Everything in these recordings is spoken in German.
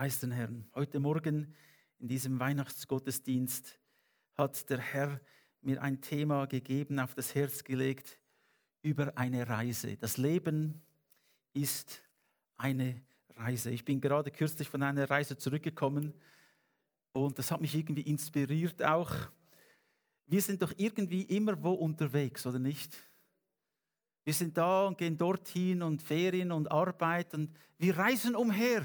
Preis den Herrn. Heute Morgen in diesem Weihnachtsgottesdienst hat der Herr mir ein Thema gegeben, auf das Herz gelegt über eine Reise. Das Leben ist eine Reise. Ich bin gerade kürzlich von einer Reise zurückgekommen und das hat mich irgendwie inspiriert auch. Wir sind doch irgendwie immer wo unterwegs, oder nicht? Wir sind da und gehen dorthin und Ferien und Arbeit und wir reisen umher.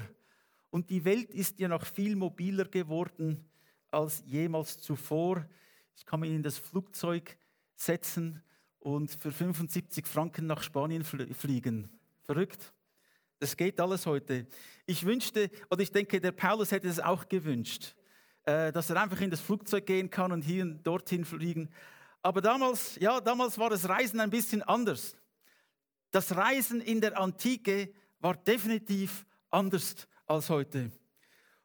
Und die Welt ist ja noch viel mobiler geworden als jemals zuvor. Ich kann mich in das Flugzeug setzen und für 75 Franken nach Spanien fliegen. Verrückt. Das geht alles heute. Ich wünschte, oder ich denke, der Paulus hätte es auch gewünscht, äh, dass er einfach in das Flugzeug gehen kann und hier und dorthin fliegen. Aber damals, ja, damals war das Reisen ein bisschen anders. Das Reisen in der Antike war definitiv anders als heute.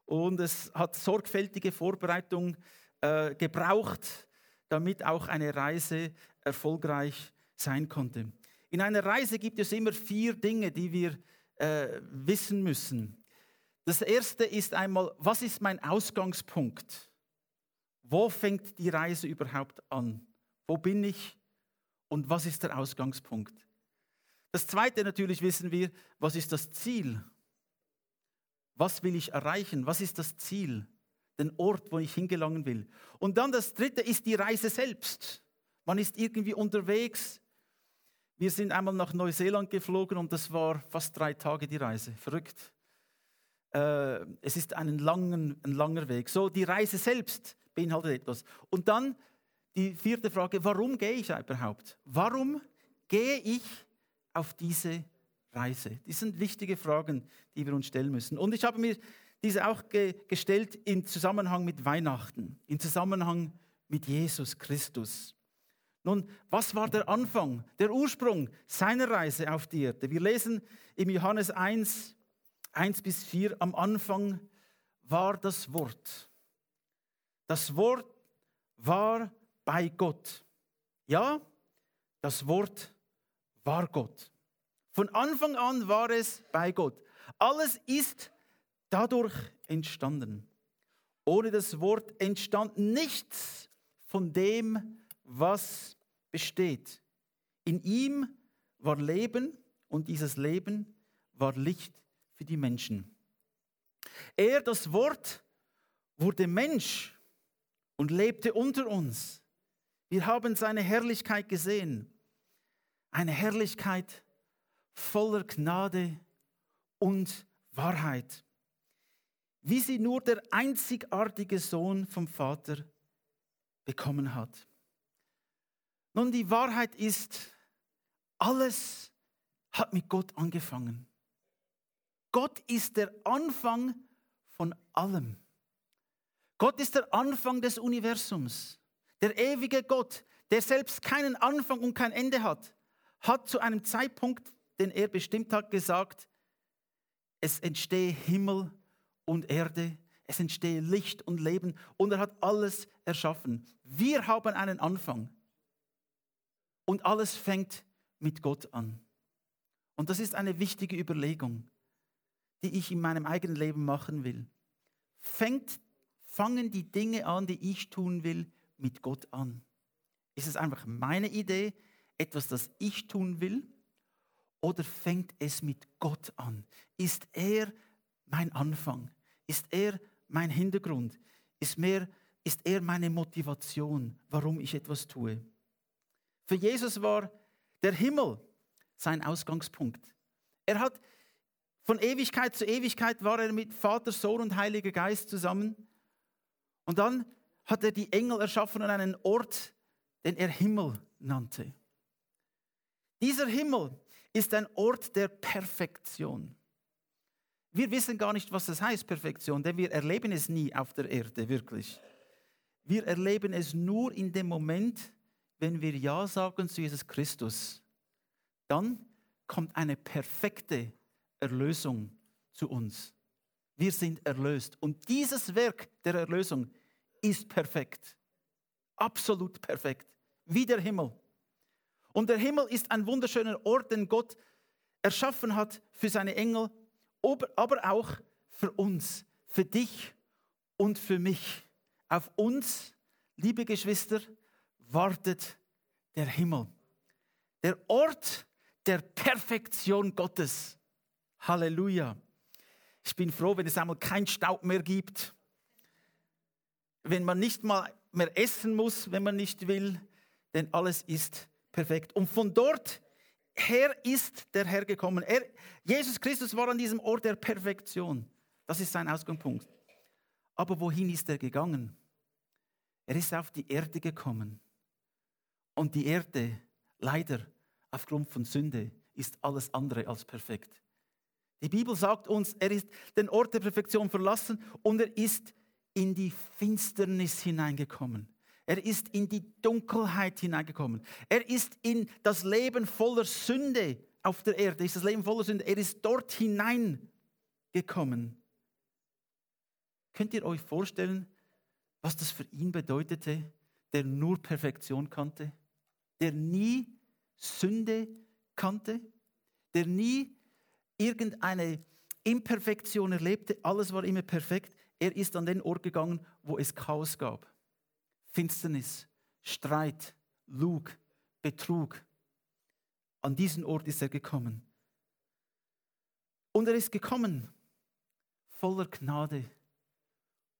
Und es hat sorgfältige Vorbereitung äh, gebraucht, damit auch eine Reise erfolgreich sein konnte. In einer Reise gibt es immer vier Dinge, die wir äh, wissen müssen. Das erste ist einmal, was ist mein Ausgangspunkt? Wo fängt die Reise überhaupt an? Wo bin ich und was ist der Ausgangspunkt? Das zweite natürlich wissen wir, was ist das Ziel? Was will ich erreichen? Was ist das Ziel? Den Ort, wo ich hingelangen will. Und dann das dritte ist die Reise selbst. Man ist irgendwie unterwegs. Wir sind einmal nach Neuseeland geflogen und das war fast drei Tage die Reise. Verrückt. Äh, es ist einen langen, ein langer Weg. So, die Reise selbst beinhaltet etwas. Und dann die vierte Frage, warum gehe ich überhaupt? Warum gehe ich auf diese Reise? Das sind wichtige Fragen, die wir uns stellen müssen. Und ich habe mir diese auch ge gestellt im Zusammenhang mit Weihnachten, im Zusammenhang mit Jesus Christus. Nun, was war der Anfang, der Ursprung seiner Reise auf die Erde? Wir lesen im Johannes 1, 1 bis 4, am Anfang war das Wort. Das Wort war bei Gott. Ja, das Wort war Gott. Von Anfang an war es bei Gott. Alles ist dadurch entstanden. Ohne das Wort entstand nichts von dem, was besteht. In ihm war Leben und dieses Leben war Licht für die Menschen. Er, das Wort, wurde Mensch und lebte unter uns. Wir haben seine Herrlichkeit gesehen. Eine Herrlichkeit voller Gnade und Wahrheit. Wie sie nur der einzigartige Sohn vom Vater bekommen hat. Nun, die Wahrheit ist, alles hat mit Gott angefangen. Gott ist der Anfang von allem. Gott ist der Anfang des Universums. Der ewige Gott, der selbst keinen Anfang und kein Ende hat, hat zu einem Zeitpunkt, den er bestimmt hat, gesagt, es entstehe Himmel und Erde, es entstehe Licht und Leben und er hat alles erschaffen. Wir haben einen Anfang. Und alles fängt mit Gott an. Und das ist eine wichtige Überlegung, die ich in meinem eigenen Leben machen will. Fängt, fangen die Dinge an, die ich tun will, mit Gott an? Ist es einfach meine Idee, etwas, das ich tun will? Oder fängt es mit Gott an? Ist er mein Anfang? Ist er mein Hintergrund? Ist, mehr, ist er meine Motivation, warum ich etwas tue? Für Jesus war der Himmel sein Ausgangspunkt. Er hat von Ewigkeit zu Ewigkeit war er mit Vater, Sohn und Heiliger Geist zusammen. Und dann hat er die Engel erschaffen und einen Ort, den er Himmel nannte. Dieser Himmel ist ein Ort der Perfektion. Wir wissen gar nicht, was das heißt, Perfektion, denn wir erleben es nie auf der Erde, wirklich. Wir erleben es nur in dem Moment, wenn wir Ja sagen zu Jesus Christus, dann kommt eine perfekte Erlösung zu uns. Wir sind erlöst. Und dieses Werk der Erlösung ist perfekt. Absolut perfekt. Wie der Himmel. Und der Himmel ist ein wunderschöner Ort, den Gott erschaffen hat für seine Engel, aber auch für uns, für dich und für mich. Auf uns, liebe Geschwister, wartet der Himmel. Der Ort der Perfektion Gottes. Halleluja. Ich bin froh, wenn es einmal keinen Staub mehr gibt. Wenn man nicht mal mehr essen muss, wenn man nicht will, denn alles ist perfekt. Und von dort her ist der Herr gekommen. Er, Jesus Christus war an diesem Ort der Perfektion. Das ist sein Ausgangspunkt. Aber wohin ist er gegangen? Er ist auf die Erde gekommen. Und die Erde, leider aufgrund von Sünde, ist alles andere als perfekt. Die Bibel sagt uns, er ist den Ort der Perfektion verlassen und er ist in die Finsternis hineingekommen. Er ist in die Dunkelheit hineingekommen. Er ist in das Leben voller Sünde auf der Erde. Ist das Leben voller Sünde. Er ist dort hineingekommen. Könnt ihr euch vorstellen, was das für ihn bedeutete, der nur Perfektion kannte, der nie Sünde kannte, der nie irgendeine Imperfektion erlebte, alles war immer perfekt. Er ist an den Ort gegangen, wo es Chaos gab. Finsternis, Streit, Lug, Betrug. An diesen Ort ist er gekommen. Und er ist gekommen voller Gnade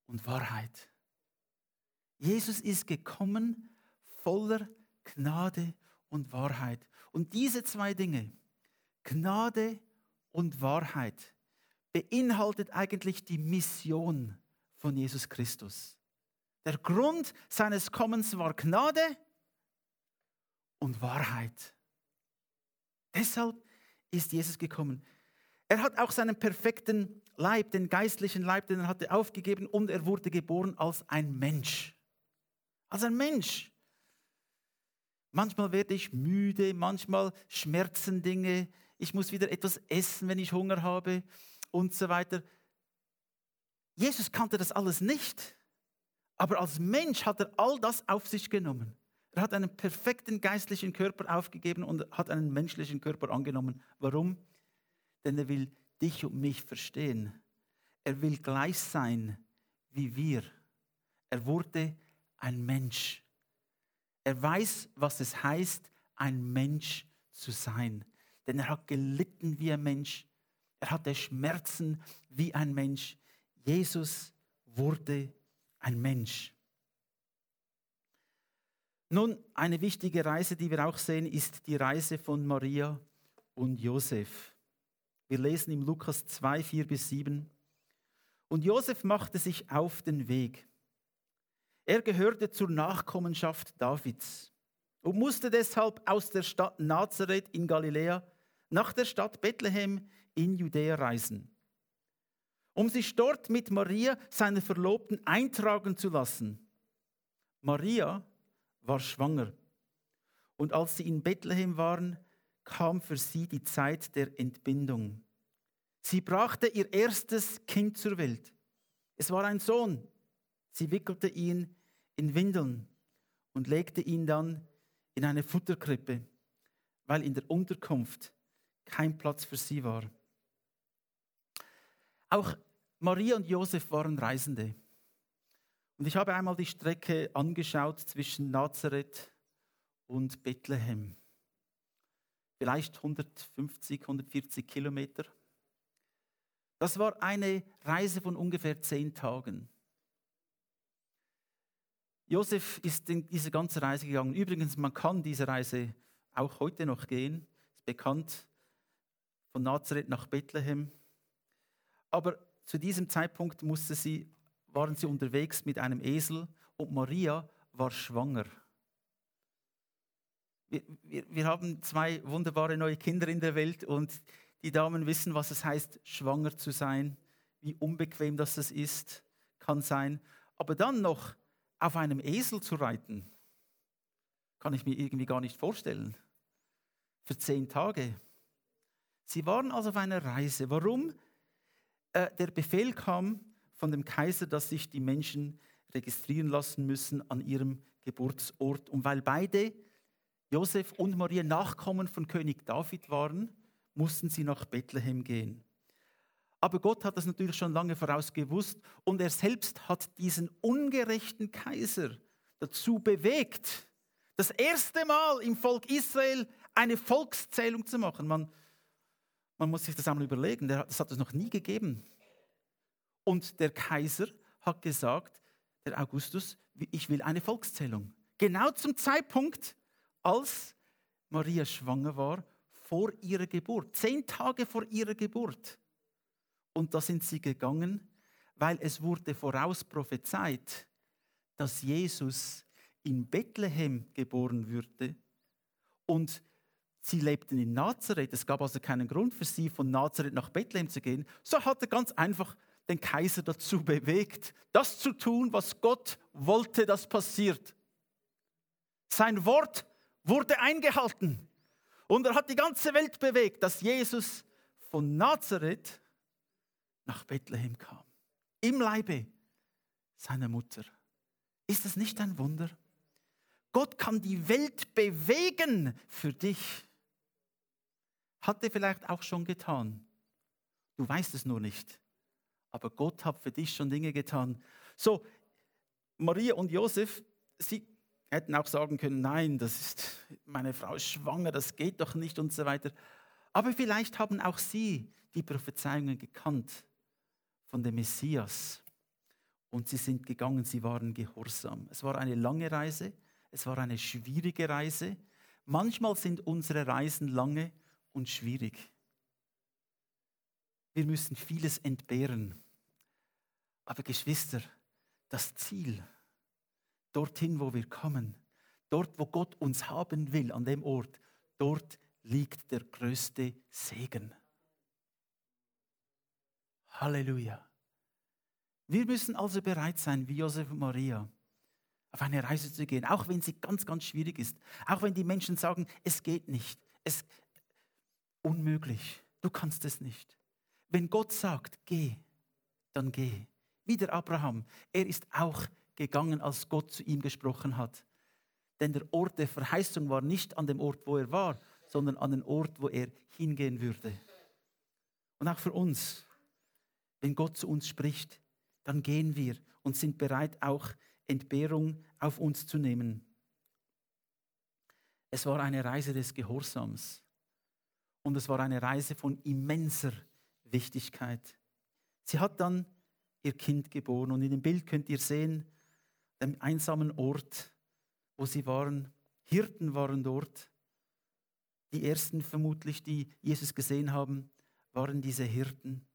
und Wahrheit. Jesus ist gekommen voller Gnade und Wahrheit. Und diese zwei Dinge, Gnade und Wahrheit, beinhaltet eigentlich die Mission von Jesus Christus. Der Grund seines Kommens war Gnade und Wahrheit. Deshalb ist Jesus gekommen. Er hat auch seinen perfekten Leib, den geistlichen Leib, den er hatte, aufgegeben und er wurde geboren als ein Mensch. Als ein Mensch. Manchmal werde ich müde, manchmal schmerzen Dinge, ich muss wieder etwas essen, wenn ich Hunger habe und so weiter. Jesus kannte das alles nicht. Aber als Mensch hat er all das auf sich genommen. Er hat einen perfekten geistlichen Körper aufgegeben und hat einen menschlichen Körper angenommen. Warum? Denn er will dich und mich verstehen. Er will gleich sein wie wir. Er wurde ein Mensch. Er weiß, was es heißt, ein Mensch zu sein. Denn er hat gelitten wie ein Mensch. Er hatte Schmerzen wie ein Mensch. Jesus wurde ein Mensch. Nun, eine wichtige Reise, die wir auch sehen, ist die Reise von Maria und Josef. Wir lesen im Lukas 2, 4 bis 7. Und Josef machte sich auf den Weg. Er gehörte zur Nachkommenschaft Davids und musste deshalb aus der Stadt Nazareth in Galiläa nach der Stadt Bethlehem in Judäa reisen, um sich dort mit Maria, seiner Verlobten, eintragen zu lassen. Maria war schwanger und als sie in Bethlehem waren, kam für sie die Zeit der Entbindung. Sie brachte ihr erstes Kind zur Welt. Es war ein Sohn. Sie wickelte ihn in Windeln und legte ihn dann in eine Futterkrippe, weil in der Unterkunft kein Platz für sie war. Auch Maria und Josef waren Reisende. Und ich habe einmal die Strecke angeschaut zwischen Nazareth und Bethlehem. Vielleicht 150, 140 Kilometer. Das war eine Reise von ungefähr zehn Tagen. Josef ist in diese ganze Reise gegangen. Übrigens, man kann diese Reise auch heute noch gehen. Ist bekannt von Nazareth nach Bethlehem. Aber zu diesem Zeitpunkt musste sie, waren sie unterwegs mit einem Esel und Maria war schwanger. Wir, wir, wir haben zwei wunderbare neue Kinder in der Welt und die Damen wissen, was es heißt, schwanger zu sein, wie unbequem das ist, kann sein. Aber dann noch auf einem Esel zu reiten, kann ich mir irgendwie gar nicht vorstellen. Für zehn Tage. Sie waren also auf einer Reise. Warum? Äh, der Befehl kam von dem Kaiser, dass sich die Menschen registrieren lassen müssen an ihrem Geburtsort. Und weil beide, Josef und Maria, Nachkommen von König David waren, mussten sie nach Bethlehem gehen. Aber Gott hat das natürlich schon lange vorausgewusst und er selbst hat diesen ungerechten Kaiser dazu bewegt, das erste Mal im Volk Israel eine Volkszählung zu machen. Man, man muss sich das einmal überlegen, das hat es noch nie gegeben. Und der Kaiser hat gesagt, der Augustus, ich will eine Volkszählung. Genau zum Zeitpunkt, als Maria schwanger war, vor ihrer Geburt, zehn Tage vor ihrer Geburt. Und da sind sie gegangen, weil es wurde voraus prophezeit, dass Jesus in Bethlehem geboren würde. Und sie lebten in Nazareth. Es gab also keinen Grund für sie, von Nazareth nach Bethlehem zu gehen. So hat er ganz einfach den Kaiser dazu bewegt, das zu tun, was Gott wollte, das passiert. Sein Wort wurde eingehalten. Und er hat die ganze Welt bewegt, dass Jesus von Nazareth nach Bethlehem kam. Im Leibe seiner Mutter. Ist das nicht ein Wunder? Gott kann die Welt bewegen für dich. Hat er vielleicht auch schon getan. Du weißt es nur nicht. Aber Gott hat für dich schon Dinge getan. So, Maria und Josef, sie hätten auch sagen können, nein, das ist, meine Frau ist schwanger, das geht doch nicht und so weiter. Aber vielleicht haben auch sie die Prophezeiungen gekannt von dem Messias. Und sie sind gegangen, sie waren gehorsam. Es war eine lange Reise, es war eine schwierige Reise. Manchmal sind unsere Reisen lange und schwierig. Wir müssen vieles entbehren. Aber Geschwister, das Ziel, dorthin, wo wir kommen, dort, wo Gott uns haben will, an dem Ort, dort liegt der größte Segen. Halleluja. Wir müssen also bereit sein, wie Josef und Maria, auf eine Reise zu gehen, auch wenn sie ganz, ganz schwierig ist. Auch wenn die Menschen sagen, es geht nicht, es unmöglich, du kannst es nicht. Wenn Gott sagt, geh, dann geh. Wie der Abraham, er ist auch gegangen, als Gott zu ihm gesprochen hat. Denn der Ort der Verheißung war nicht an dem Ort, wo er war, sondern an den Ort, wo er hingehen würde. Und auch für uns, wenn Gott zu uns spricht, dann gehen wir und sind bereit, auch Entbehrung auf uns zu nehmen. Es war eine Reise des Gehorsams und es war eine Reise von immenser Wichtigkeit. Sie hat dann ihr Kind geboren und in dem Bild könnt ihr sehen, dem einsamen Ort, wo sie waren. Hirten waren dort. Die ersten vermutlich, die Jesus gesehen haben, waren diese Hirten.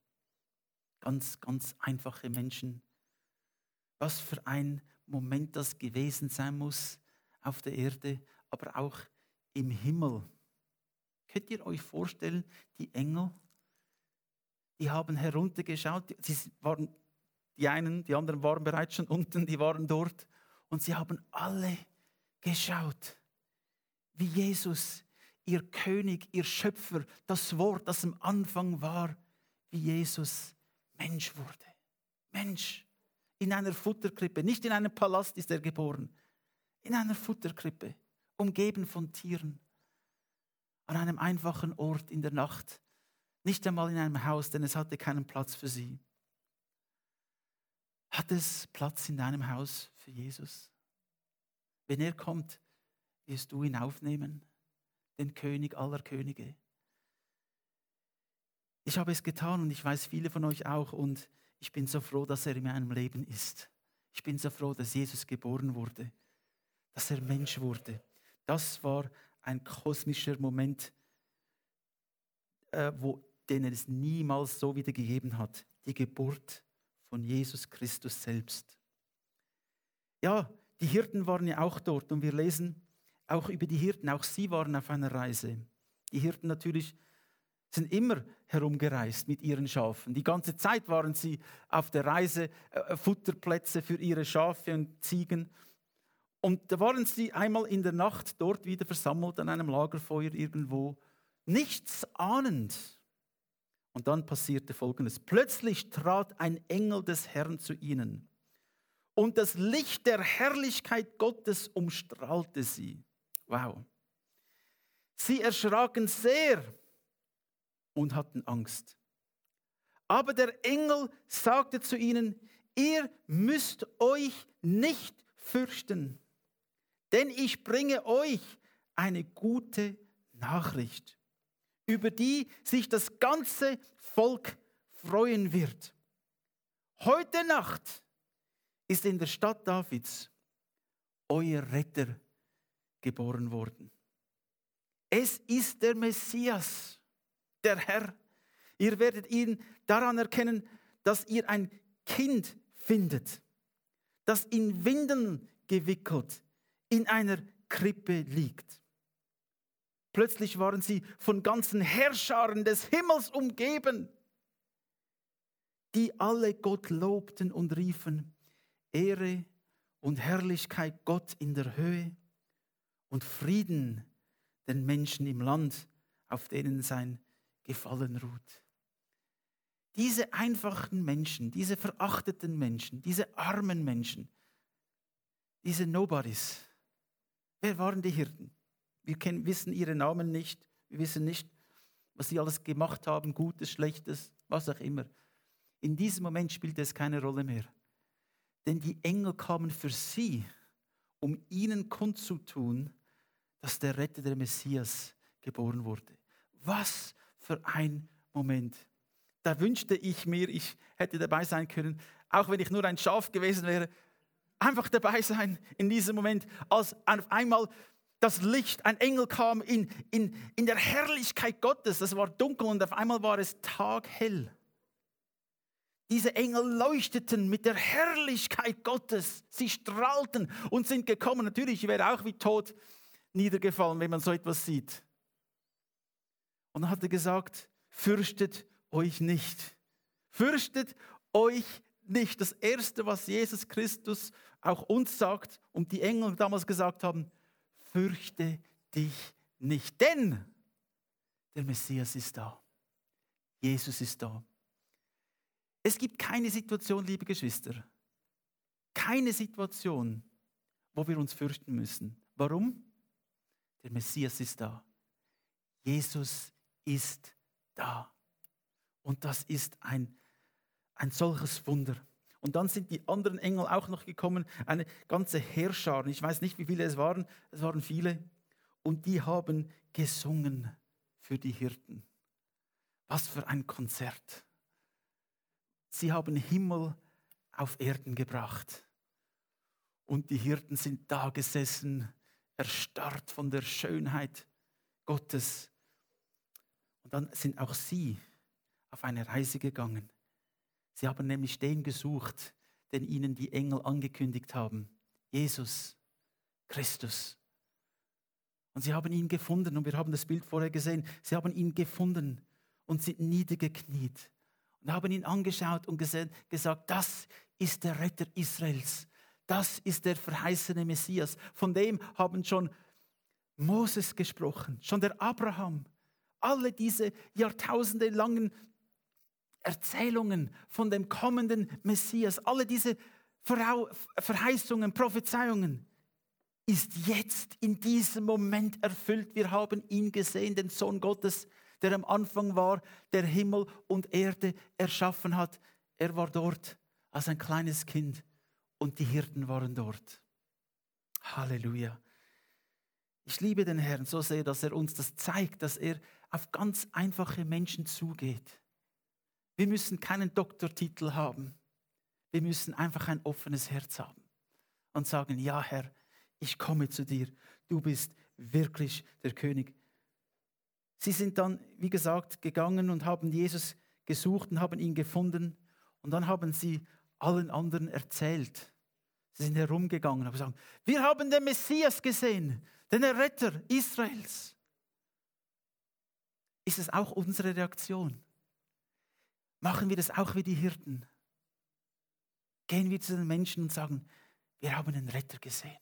Ganz, ganz einfache Menschen. Was für ein Moment das gewesen sein muss auf der Erde, aber auch im Himmel. Könnt ihr euch vorstellen, die Engel, die haben heruntergeschaut, sie waren, die einen, die anderen waren bereits schon unten, die waren dort und sie haben alle geschaut, wie Jesus, ihr König, ihr Schöpfer, das Wort, das am Anfang war, wie Jesus Mensch wurde. Mensch. In einer Futterkrippe. Nicht in einem Palast ist er geboren. In einer Futterkrippe. Umgeben von Tieren. An einem einfachen Ort in der Nacht. Nicht einmal in einem Haus, denn es hatte keinen Platz für sie. Hat es Platz in deinem Haus für Jesus? Wenn er kommt, wirst du ihn aufnehmen, den König aller Könige. Ich habe es getan und ich weiß viele von euch auch und ich bin so froh, dass er in meinem Leben ist. Ich bin so froh, dass Jesus geboren wurde, dass er Mensch wurde. Das war ein kosmischer Moment, äh, wo, den es niemals so wieder gegeben hat. Die Geburt von Jesus Christus selbst. Ja, die Hirten waren ja auch dort und wir lesen auch über die Hirten. Auch sie waren auf einer Reise. Die Hirten natürlich sind immer herumgereist mit ihren Schafen. Die ganze Zeit waren sie auf der Reise, äh, Futterplätze für ihre Schafe und Ziegen. Und da waren sie einmal in der Nacht dort wieder versammelt an einem Lagerfeuer irgendwo, nichts ahnend. Und dann passierte Folgendes. Plötzlich trat ein Engel des Herrn zu ihnen. Und das Licht der Herrlichkeit Gottes umstrahlte sie. Wow. Sie erschraken sehr und hatten Angst. Aber der Engel sagte zu ihnen, ihr müsst euch nicht fürchten, denn ich bringe euch eine gute Nachricht, über die sich das ganze Volk freuen wird. Heute Nacht ist in der Stadt Davids euer Retter geboren worden. Es ist der Messias, der Herr. Ihr werdet ihn daran erkennen, dass ihr ein Kind findet, das in Windeln gewickelt in einer Krippe liegt. Plötzlich waren sie von ganzen Herrscharen des Himmels umgeben, die alle Gott lobten und riefen, Ehre und Herrlichkeit Gott in der Höhe und Frieden den Menschen im Land, auf denen sein Gefallen ruht. Diese einfachen Menschen, diese verachteten Menschen, diese armen Menschen, diese Nobodies, wer waren die Hirten? Wir kennen, wissen ihre Namen nicht, wir wissen nicht, was sie alles gemacht haben, Gutes, Schlechtes, was auch immer. In diesem Moment spielt es keine Rolle mehr. Denn die Engel kamen für sie, um ihnen kundzutun, dass der Retter, der Messias, geboren wurde. Was für ein Moment. Da wünschte ich mir, ich hätte dabei sein können, auch wenn ich nur ein Schaf gewesen wäre, einfach dabei sein in diesem Moment, als auf einmal das Licht, ein Engel kam in, in, in der Herrlichkeit Gottes. Das war dunkel und auf einmal war es taghell. Diese Engel leuchteten mit der Herrlichkeit Gottes. Sie strahlten und sind gekommen. Natürlich, ich wäre auch wie tot niedergefallen, wenn man so etwas sieht. Und dann hat er gesagt, fürchtet euch nicht. Fürchtet euch nicht. Das Erste, was Jesus Christus auch uns sagt und die Engel damals gesagt haben, fürchte dich nicht. Denn der Messias ist da. Jesus ist da. Es gibt keine Situation, liebe Geschwister, keine Situation, wo wir uns fürchten müssen. Warum? Der Messias ist da. Jesus ist da. Und das ist ein, ein solches Wunder. Und dann sind die anderen Engel auch noch gekommen, eine ganze Heerschar. Ich weiß nicht, wie viele es waren, es waren viele. Und die haben gesungen für die Hirten. Was für ein Konzert. Sie haben Himmel auf Erden gebracht. Und die Hirten sind da gesessen, erstarrt von der Schönheit Gottes. Und dann sind auch sie auf eine Reise gegangen. Sie haben nämlich den gesucht, den ihnen die Engel angekündigt haben. Jesus, Christus. Und sie haben ihn gefunden, und wir haben das Bild vorher gesehen, sie haben ihn gefunden und sind niedergekniet und haben ihn angeschaut und gesehen, gesagt, das ist der Retter Israels. Das ist der verheißene Messias. Von dem haben schon Moses gesprochen, schon der Abraham. Alle diese jahrtausendelangen Erzählungen von dem kommenden Messias, alle diese Verheißungen, Prophezeiungen, ist jetzt in diesem Moment erfüllt. Wir haben ihn gesehen, den Sohn Gottes, der am Anfang war, der Himmel und Erde erschaffen hat. Er war dort als ein kleines Kind und die Hirten waren dort. Halleluja. Ich liebe den Herrn so sehr, dass er uns das zeigt, dass er auf ganz einfache Menschen zugeht. Wir müssen keinen Doktortitel haben. Wir müssen einfach ein offenes Herz haben und sagen, ja Herr, ich komme zu dir. Du bist wirklich der König Sie sind dann, wie gesagt, gegangen und haben Jesus gesucht und haben ihn gefunden. Und dann haben sie allen anderen erzählt. Sie sind herumgegangen und haben gesagt, wir haben den Messias gesehen, den Retter Israels. Ist es auch unsere Reaktion? Machen wir das auch wie die Hirten? Gehen wir zu den Menschen und sagen, wir haben den Retter gesehen.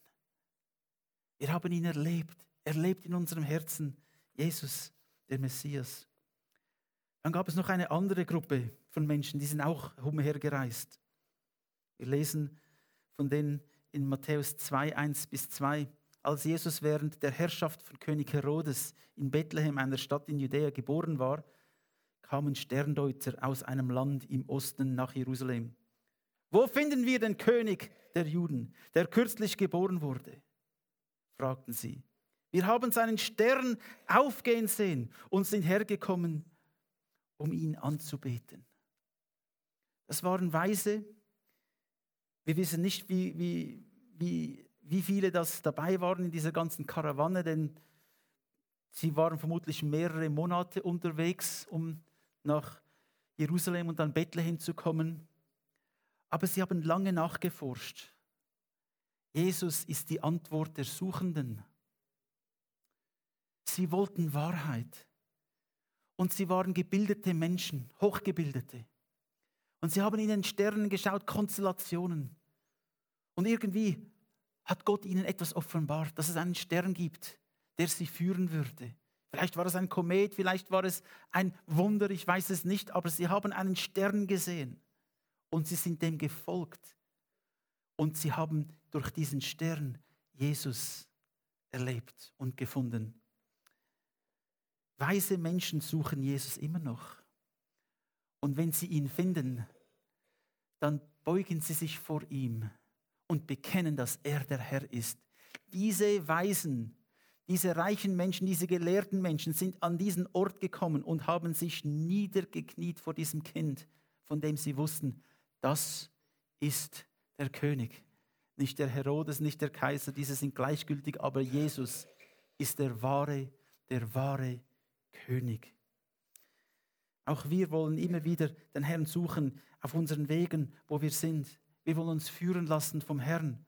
Wir haben ihn erlebt. Er lebt in unserem Herzen. Jesus der Messias. Dann gab es noch eine andere Gruppe von Menschen, die sind auch umhergereist. Wir lesen von denen in Matthäus 2, 1 bis 2. Als Jesus während der Herrschaft von König Herodes in Bethlehem, einer Stadt in Judäa, geboren war, kamen Sterndeuter aus einem Land im Osten nach Jerusalem. Wo finden wir den König der Juden, der kürzlich geboren wurde? fragten sie. Wir haben seinen Stern aufgehen sehen und sind hergekommen, um ihn anzubeten. Das waren Weise. Wir wissen nicht, wie, wie, wie, wie viele das dabei waren in dieser ganzen Karawanne, denn sie waren vermutlich mehrere Monate unterwegs, um nach Jerusalem und dann Bethlehem zu kommen. Aber sie haben lange nachgeforscht. Jesus ist die Antwort der Suchenden. Sie wollten Wahrheit. Und sie waren gebildete Menschen, hochgebildete. Und sie haben in den Sternen geschaut, Konstellationen. Und irgendwie hat Gott ihnen etwas offenbart, dass es einen Stern gibt, der sie führen würde. Vielleicht war es ein Komet, vielleicht war es ein Wunder, ich weiß es nicht, aber sie haben einen Stern gesehen und sie sind dem gefolgt. Und sie haben durch diesen Stern Jesus erlebt und gefunden. Weise Menschen suchen Jesus immer noch. Und wenn sie ihn finden, dann beugen sie sich vor ihm und bekennen, dass er der Herr ist. Diese Weisen, diese reichen Menschen, diese gelehrten Menschen sind an diesen Ort gekommen und haben sich niedergekniet vor diesem Kind, von dem sie wussten, das ist der König. Nicht der Herodes, nicht der Kaiser, diese sind gleichgültig, aber Jesus ist der wahre, der wahre König. Auch wir wollen immer wieder den Herrn suchen auf unseren Wegen, wo wir sind. Wir wollen uns führen lassen vom Herrn.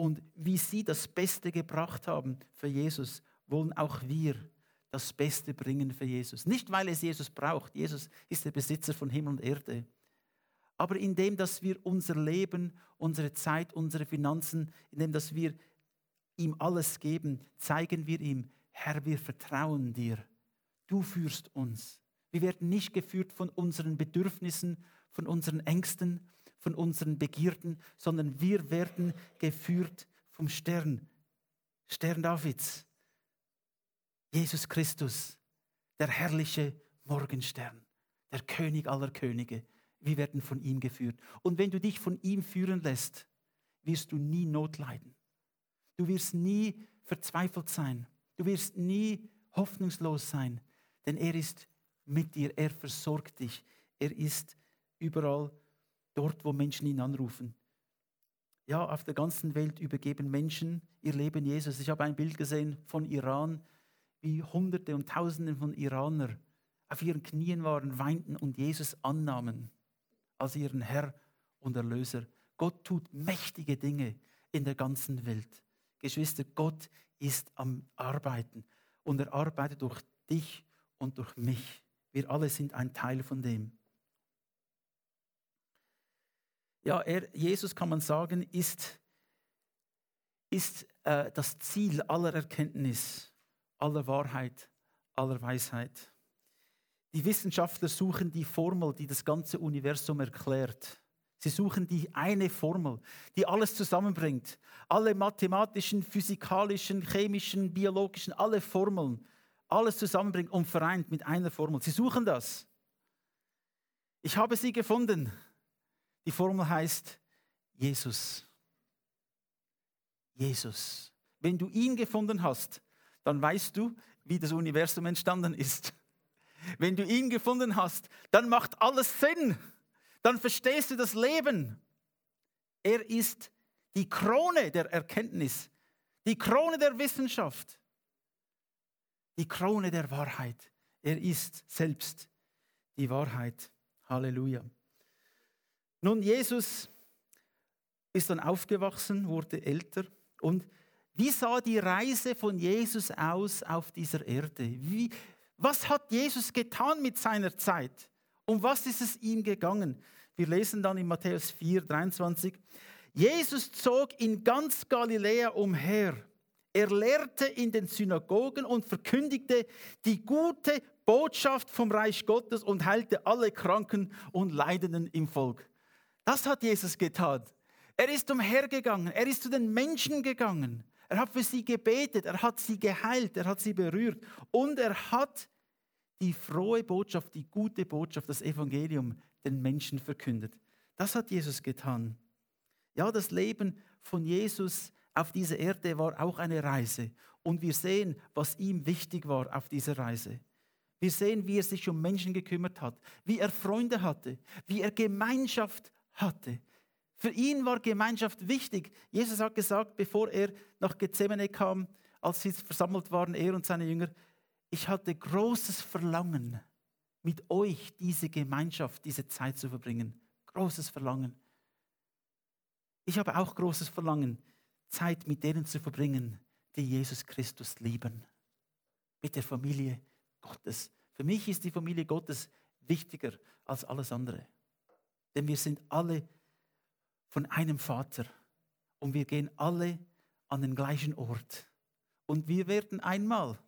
Und wie sie das Beste gebracht haben für Jesus, wollen auch wir das Beste bringen für Jesus. Nicht, weil es Jesus braucht. Jesus ist der Besitzer von Himmel und Erde. Aber indem, dass wir unser Leben, unsere Zeit, unsere Finanzen, indem, dass wir ihm alles geben, zeigen wir ihm, Herr, wir vertrauen dir. Du führst uns. Wir werden nicht geführt von unseren Bedürfnissen, von unseren Ängsten, von unseren Begierden, sondern wir werden geführt vom Stern, Stern Davids, Jesus Christus, der herrliche Morgenstern, der König aller Könige. Wir werden von ihm geführt. Und wenn du dich von ihm führen lässt, wirst du nie Not leiden. Du wirst nie verzweifelt sein. Du wirst nie hoffnungslos sein, denn er ist mit dir, er versorgt dich, er ist überall dort, wo Menschen ihn anrufen. Ja, auf der ganzen Welt übergeben Menschen ihr Leben Jesus. Ich habe ein Bild gesehen von Iran, wie Hunderte und Tausende von Iranern auf ihren Knien waren, weinten und Jesus annahmen als ihren Herr und Erlöser. Gott tut mächtige Dinge in der ganzen Welt. Geschwister, Gott ist am Arbeiten und er arbeitet durch dich und durch mich. Wir alle sind ein Teil von dem. Ja, er, Jesus kann man sagen, ist, ist äh, das Ziel aller Erkenntnis, aller Wahrheit, aller Weisheit. Die Wissenschaftler suchen die Formel, die das ganze Universum erklärt. Sie suchen die eine Formel, die alles zusammenbringt. Alle mathematischen, physikalischen, chemischen, biologischen, alle Formeln, alles zusammenbringt und vereint mit einer Formel. Sie suchen das. Ich habe sie gefunden. Die Formel heißt Jesus. Jesus. Wenn du ihn gefunden hast, dann weißt du, wie das Universum entstanden ist. Wenn du ihn gefunden hast, dann macht alles Sinn. Dann verstehst du das Leben. Er ist die Krone der Erkenntnis, die Krone der Wissenschaft, die Krone der Wahrheit. Er ist selbst die Wahrheit. Halleluja. Nun, Jesus ist dann aufgewachsen, wurde älter. Und wie sah die Reise von Jesus aus auf dieser Erde? Wie, was hat Jesus getan mit seiner Zeit? Um was ist es ihm gegangen? Wir lesen dann in Matthäus 4, 23. Jesus zog in ganz Galiläa umher. Er lehrte in den Synagogen und verkündigte die gute Botschaft vom Reich Gottes und heilte alle Kranken und Leidenden im Volk. Das hat Jesus getan. Er ist umhergegangen, er ist zu den Menschen gegangen. Er hat für sie gebetet, er hat sie geheilt, er hat sie berührt und er hat die frohe Botschaft, die gute Botschaft, das Evangelium den Menschen verkündet. Das hat Jesus getan. Ja, das Leben von Jesus auf dieser Erde war auch eine Reise. Und wir sehen, was ihm wichtig war auf dieser Reise. Wir sehen, wie er sich um Menschen gekümmert hat, wie er Freunde hatte, wie er Gemeinschaft hatte. Für ihn war Gemeinschaft wichtig. Jesus hat gesagt, bevor er nach Gethsemane kam, als sie versammelt waren, er und seine Jünger, ich hatte großes Verlangen, mit euch diese Gemeinschaft, diese Zeit zu verbringen. Großes Verlangen. Ich habe auch großes Verlangen, Zeit mit denen zu verbringen, die Jesus Christus lieben. Mit der Familie Gottes. Für mich ist die Familie Gottes wichtiger als alles andere. Denn wir sind alle von einem Vater und wir gehen alle an den gleichen Ort. Und wir werden einmal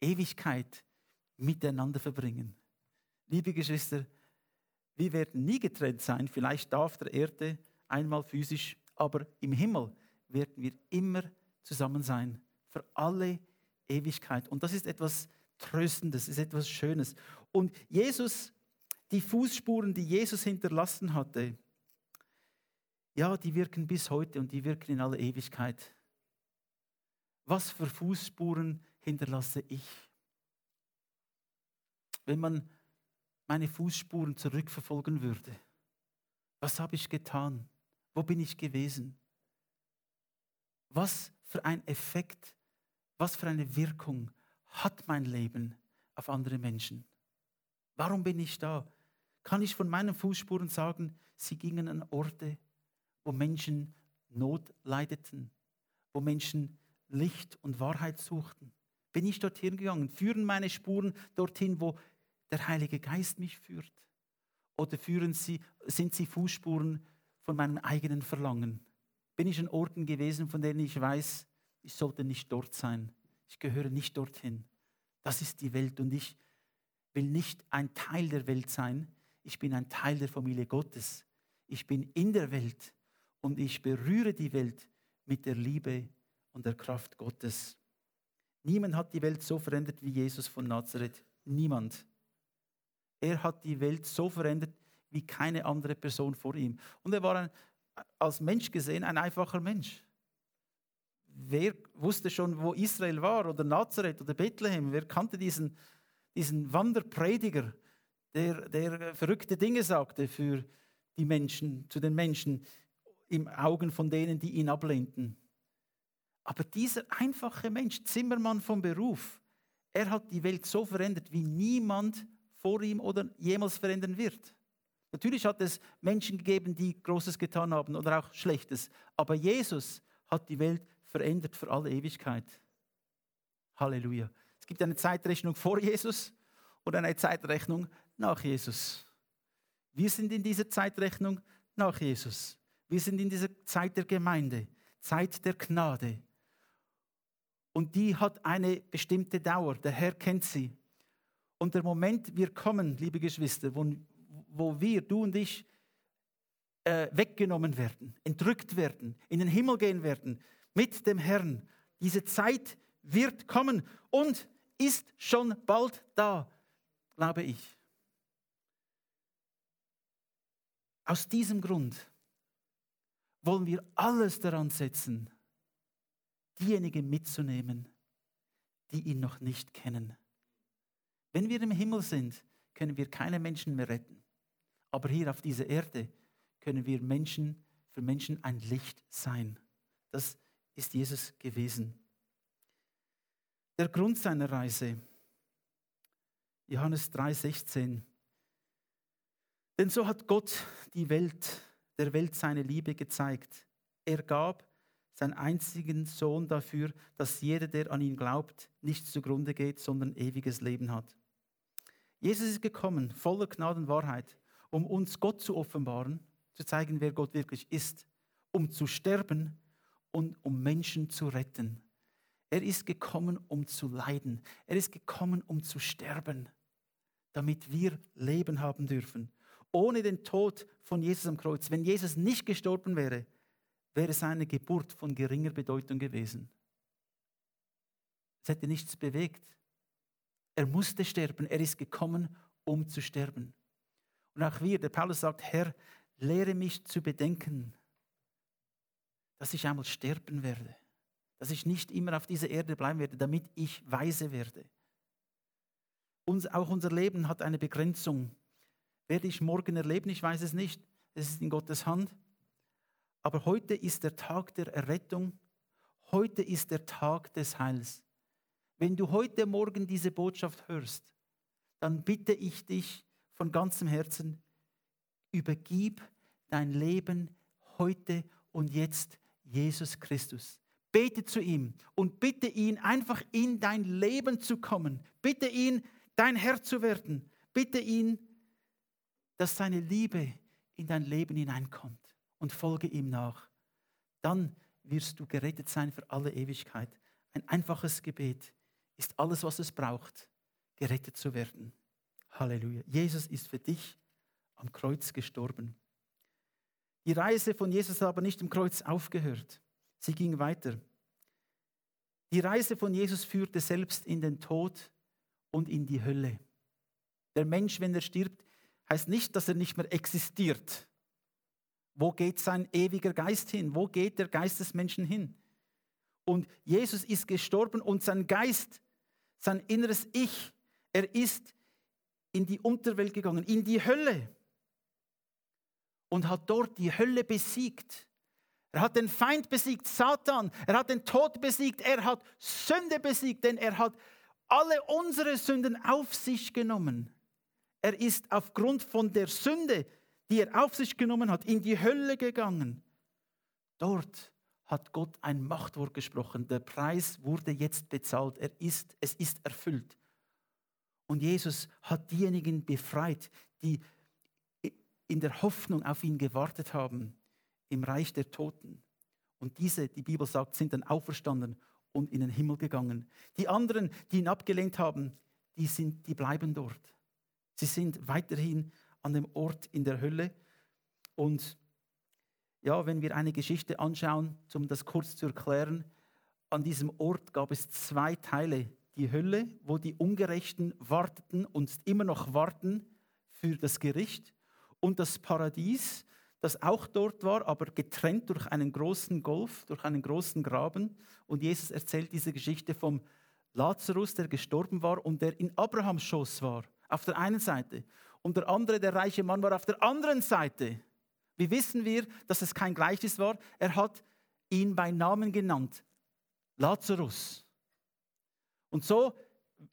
Ewigkeit miteinander verbringen. Liebe Geschwister, wir werden nie getrennt sein, vielleicht da auf der Erde einmal physisch, aber im Himmel werden wir immer zusammen sein, für alle Ewigkeit. Und das ist etwas Tröstendes, ist etwas Schönes. Und Jesus, die Fußspuren, die Jesus hinterlassen hatte, ja, die wirken bis heute und die wirken in aller Ewigkeit. Was für Fußspuren hinterlasse ich? Wenn man meine Fußspuren zurückverfolgen würde, was habe ich getan? Wo bin ich gewesen? Was für ein Effekt, was für eine Wirkung hat mein Leben auf andere Menschen? Warum bin ich da? Kann ich von meinen Fußspuren sagen, sie gingen an Orte, wo Menschen Not leideten, wo Menschen Licht und Wahrheit suchten? Bin ich dorthin gegangen? Führen meine Spuren dorthin, wo der Heilige Geist mich führt? Oder führen sie, sind sie Fußspuren von meinem eigenen Verlangen? Bin ich an Orten gewesen, von denen ich weiß, ich sollte nicht dort sein? Ich gehöre nicht dorthin. Das ist die Welt und ich will nicht ein Teil der Welt sein. Ich bin ein Teil der Familie Gottes. Ich bin in der Welt und ich berühre die Welt mit der Liebe und der Kraft Gottes. Niemand hat die Welt so verändert wie Jesus von Nazareth. Niemand. Er hat die Welt so verändert wie keine andere Person vor ihm. Und er war ein, als Mensch gesehen ein einfacher Mensch. Wer wusste schon, wo Israel war oder Nazareth oder Bethlehem? Wer kannte diesen, diesen Wanderprediger, der, der verrückte Dinge sagte für die Menschen, zu den Menschen im Augen von denen, die ihn ablehnten? Aber dieser einfache Mensch, Zimmermann vom Beruf, er hat die Welt so verändert, wie niemand vor ihm oder jemals verändern wird. Natürlich hat es Menschen gegeben, die Großes getan haben oder auch Schlechtes. Aber Jesus hat die Welt verändert für alle Ewigkeit. Halleluja. Es gibt eine Zeitrechnung vor Jesus und eine Zeitrechnung nach Jesus. Wir sind in dieser Zeitrechnung nach Jesus. Wir sind in dieser Zeit der Gemeinde, Zeit der Gnade. Und die hat eine bestimmte Dauer. Der Herr kennt sie. Und der Moment wir kommen, liebe Geschwister, wo, wo wir, du und ich, äh, weggenommen werden, entrückt werden, in den Himmel gehen werden mit dem Herrn. Diese Zeit wird kommen und ist schon bald da, glaube ich. Aus diesem Grund wollen wir alles daran setzen, diejenigen mitzunehmen, die ihn noch nicht kennen. Wenn wir im Himmel sind, können wir keine Menschen mehr retten. Aber hier auf dieser Erde können wir Menschen, für Menschen ein Licht sein. Das ist Jesus gewesen. Der Grund seiner Reise, Johannes 3,16. Denn so hat Gott die Welt, der Welt seine Liebe gezeigt. Er gab seinen einzigen Sohn dafür, dass jeder, der an ihn glaubt, nicht zugrunde geht, sondern ewiges Leben hat. Jesus ist gekommen, voller Gnade und Wahrheit, um uns Gott zu offenbaren, zu zeigen, wer Gott wirklich ist, um zu sterben und um Menschen zu retten. Er ist gekommen, um zu leiden. Er ist gekommen, um zu sterben, damit wir Leben haben dürfen. Ohne den Tod von Jesus am Kreuz, wenn Jesus nicht gestorben wäre, wäre seine Geburt von geringer Bedeutung gewesen. Es hätte nichts bewegt. Er musste sterben. Er ist gekommen, um zu sterben. Und auch wir, der Paulus sagt, Herr, lehre mich zu bedenken, dass ich einmal sterben werde. Dass ich nicht immer auf dieser Erde bleiben werde, damit ich weise werde. Uns, auch unser Leben hat eine Begrenzung. Werde ich morgen erleben? Ich weiß es nicht. Es ist in Gottes Hand. Aber heute ist der Tag der Errettung. Heute ist der Tag des Heils. Wenn du heute Morgen diese Botschaft hörst, dann bitte ich dich von ganzem Herzen, übergib dein Leben heute und jetzt Jesus Christus. Bete zu ihm und bitte ihn einfach in dein Leben zu kommen. Bitte ihn, dein Herr zu werden. Bitte ihn, dass seine Liebe in dein Leben hineinkommt und folge ihm nach. Dann wirst du gerettet sein für alle Ewigkeit. Ein einfaches Gebet ist alles, was es braucht, gerettet zu werden. Halleluja. Jesus ist für dich am Kreuz gestorben. Die Reise von Jesus hat aber nicht im Kreuz aufgehört. Sie ging weiter. Die Reise von Jesus führte selbst in den Tod und in die Hölle. Der Mensch, wenn er stirbt, heißt nicht, dass er nicht mehr existiert. Wo geht sein ewiger Geist hin? Wo geht der Geist des Menschen hin? Und Jesus ist gestorben und sein Geist, sein inneres Ich, er ist in die Unterwelt gegangen, in die Hölle und hat dort die Hölle besiegt. Er hat den Feind besiegt, Satan. Er hat den Tod besiegt. Er hat Sünde besiegt, denn er hat alle unsere Sünden auf sich genommen. Er ist aufgrund von der Sünde, die er auf sich genommen hat, in die Hölle gegangen. Dort hat Gott ein Machtwort gesprochen. Der Preis wurde jetzt bezahlt. Er ist, es ist erfüllt. Und Jesus hat diejenigen befreit, die in der Hoffnung auf ihn gewartet haben im Reich der Toten. Und diese, die Bibel sagt, sind dann auferstanden und in den Himmel gegangen. Die anderen, die ihn abgelehnt haben, die, sind, die bleiben dort. Sie sind weiterhin an dem Ort in der Hölle. Und ja, wenn wir eine Geschichte anschauen, um das kurz zu erklären, an diesem Ort gab es zwei Teile. Die Hölle, wo die Ungerechten warteten und immer noch warten für das Gericht und das Paradies, das auch dort war, aber getrennt durch einen großen Golf, durch einen großen Graben. Und Jesus erzählt diese Geschichte vom Lazarus, der gestorben war und der in Abrahams Schoß war, auf der einen Seite. Und der andere, der reiche Mann, war auf der anderen Seite. Wie wissen wir, dass es kein Gleichnis war? Er hat ihn bei Namen genannt. Lazarus. Und so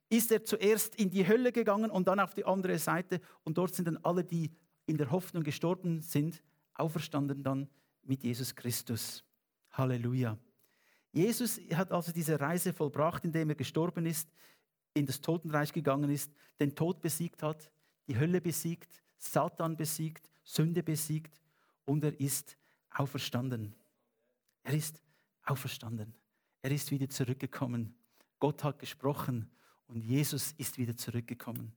ist er zuerst in die Hölle gegangen und dann auf die andere Seite. Und dort sind dann alle, die in der Hoffnung gestorben sind, auferstanden dann mit Jesus Christus. Halleluja. Jesus hat also diese Reise vollbracht, indem er gestorben ist, in das Totenreich gegangen ist, den Tod besiegt hat, die Hölle besiegt, Satan besiegt, Sünde besiegt und er ist auferstanden. Er ist auferstanden. Er ist wieder zurückgekommen. Gott hat gesprochen und Jesus ist wieder zurückgekommen.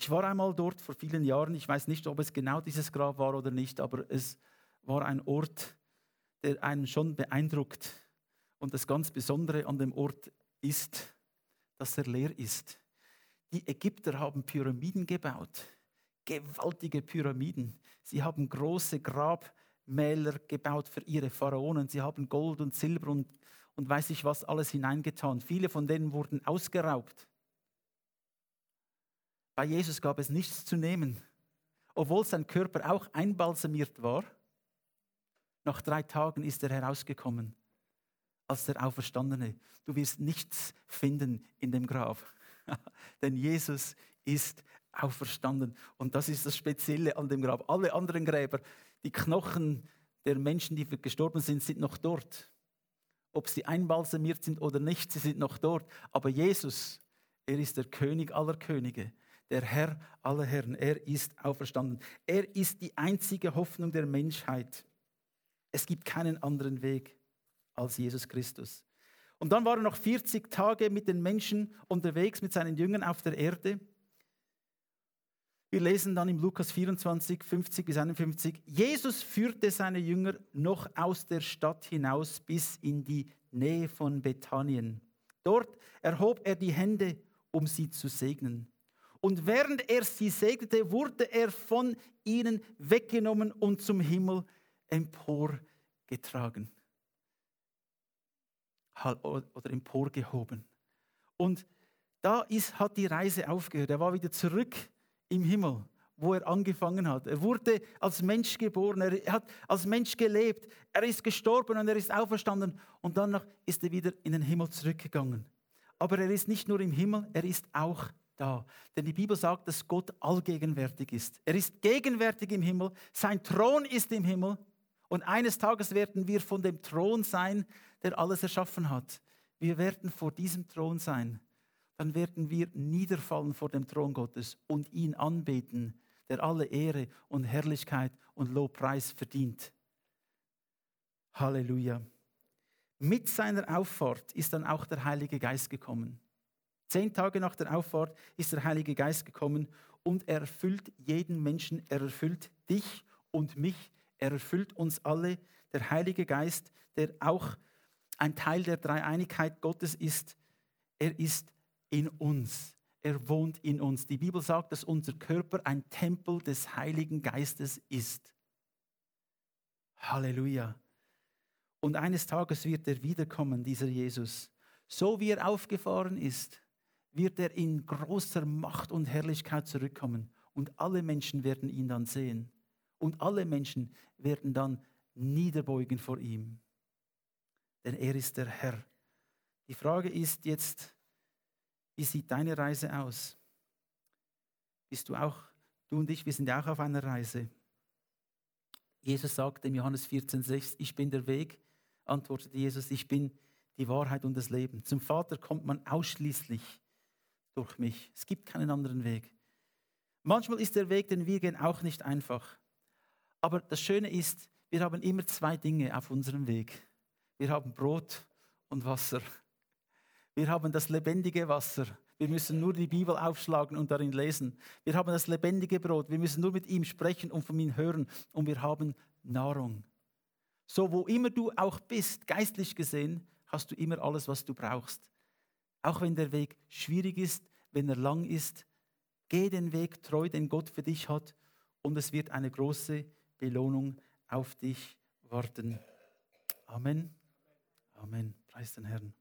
Ich war einmal dort vor vielen Jahren. Ich weiß nicht, ob es genau dieses Grab war oder nicht, aber es war ein Ort, der einen schon beeindruckt. Und das ganz Besondere an dem Ort ist, dass er leer ist. Die Ägypter haben Pyramiden gebaut, gewaltige Pyramiden. Sie haben große Grabmäler gebaut für ihre Pharaonen. Sie haben Gold und Silber und, und weiß ich was alles hineingetan. Viele von denen wurden ausgeraubt. Bei Jesus gab es nichts zu nehmen, obwohl sein Körper auch einbalsamiert war. Nach drei Tagen ist er herausgekommen als der Auferstandene. Du wirst nichts finden in dem Grab, denn Jesus ist auferstanden. Und das ist das Spezielle an dem Grab. Alle anderen Gräber, die Knochen der Menschen, die gestorben sind, sind noch dort. Ob sie einbalsamiert sind oder nicht, sie sind noch dort. Aber Jesus, er ist der König aller Könige der Herr aller Herren. Er ist auferstanden. Er ist die einzige Hoffnung der Menschheit. Es gibt keinen anderen Weg als Jesus Christus. Und dann war er noch 40 Tage mit den Menschen unterwegs, mit seinen Jüngern auf der Erde. Wir lesen dann im Lukas 24, 50 bis 51, Jesus führte seine Jünger noch aus der Stadt hinaus bis in die Nähe von Bethanien. Dort erhob er die Hände um sie zu segnen. Und während er sie segnete, wurde er von ihnen weggenommen und zum Himmel emporgetragen oder emporgehoben. Und da ist, hat die Reise aufgehört. Er war wieder zurück im Himmel, wo er angefangen hat. Er wurde als Mensch geboren, er hat als Mensch gelebt, er ist gestorben und er ist auferstanden und danach ist er wieder in den Himmel zurückgegangen. Aber er ist nicht nur im Himmel, er ist auch da. Denn die Bibel sagt, dass Gott allgegenwärtig ist. Er ist gegenwärtig im Himmel, sein Thron ist im Himmel und eines Tages werden wir von dem Thron sein, der alles erschaffen hat. Wir werden vor diesem Thron sein. Dann werden wir niederfallen vor dem Thron Gottes und ihn anbeten, der alle Ehre und Herrlichkeit und Lobpreis verdient. Halleluja. Mit seiner Auffahrt ist dann auch der Heilige Geist gekommen. Zehn Tage nach der Auffahrt ist der Heilige Geist gekommen und er erfüllt jeden Menschen, er erfüllt dich und mich, er erfüllt uns alle. Der Heilige Geist, der auch ein Teil der Dreieinigkeit Gottes ist, er ist in uns. Er wohnt in uns. Die Bibel sagt, dass unser Körper ein Tempel des Heiligen Geistes ist. Halleluja. Und eines Tages wird er wiederkommen, dieser Jesus. So wie er aufgefahren ist, wird er in großer Macht und Herrlichkeit zurückkommen. Und alle Menschen werden ihn dann sehen. Und alle Menschen werden dann niederbeugen vor ihm denn er ist der Herr. Die Frage ist jetzt, wie sieht deine Reise aus? Bist du auch, du und ich, wir sind auch auf einer Reise. Jesus sagt in Johannes 14,6, ich bin der Weg, antwortete Jesus, ich bin die Wahrheit und das Leben. Zum Vater kommt man ausschließlich durch mich. Es gibt keinen anderen Weg. Manchmal ist der Weg, den wir gehen, auch nicht einfach. Aber das Schöne ist, wir haben immer zwei Dinge auf unserem Weg. Wir haben Brot und Wasser. Wir haben das lebendige Wasser. Wir müssen nur die Bibel aufschlagen und darin lesen. Wir haben das lebendige Brot. Wir müssen nur mit ihm sprechen und von ihm hören. Und wir haben Nahrung. So, wo immer du auch bist, geistlich gesehen, hast du immer alles, was du brauchst. Auch wenn der Weg schwierig ist, wenn er lang ist, geh den Weg treu, den Gott für dich hat. Und es wird eine große Belohnung auf dich warten. Amen. Amen. Preis den Herrn.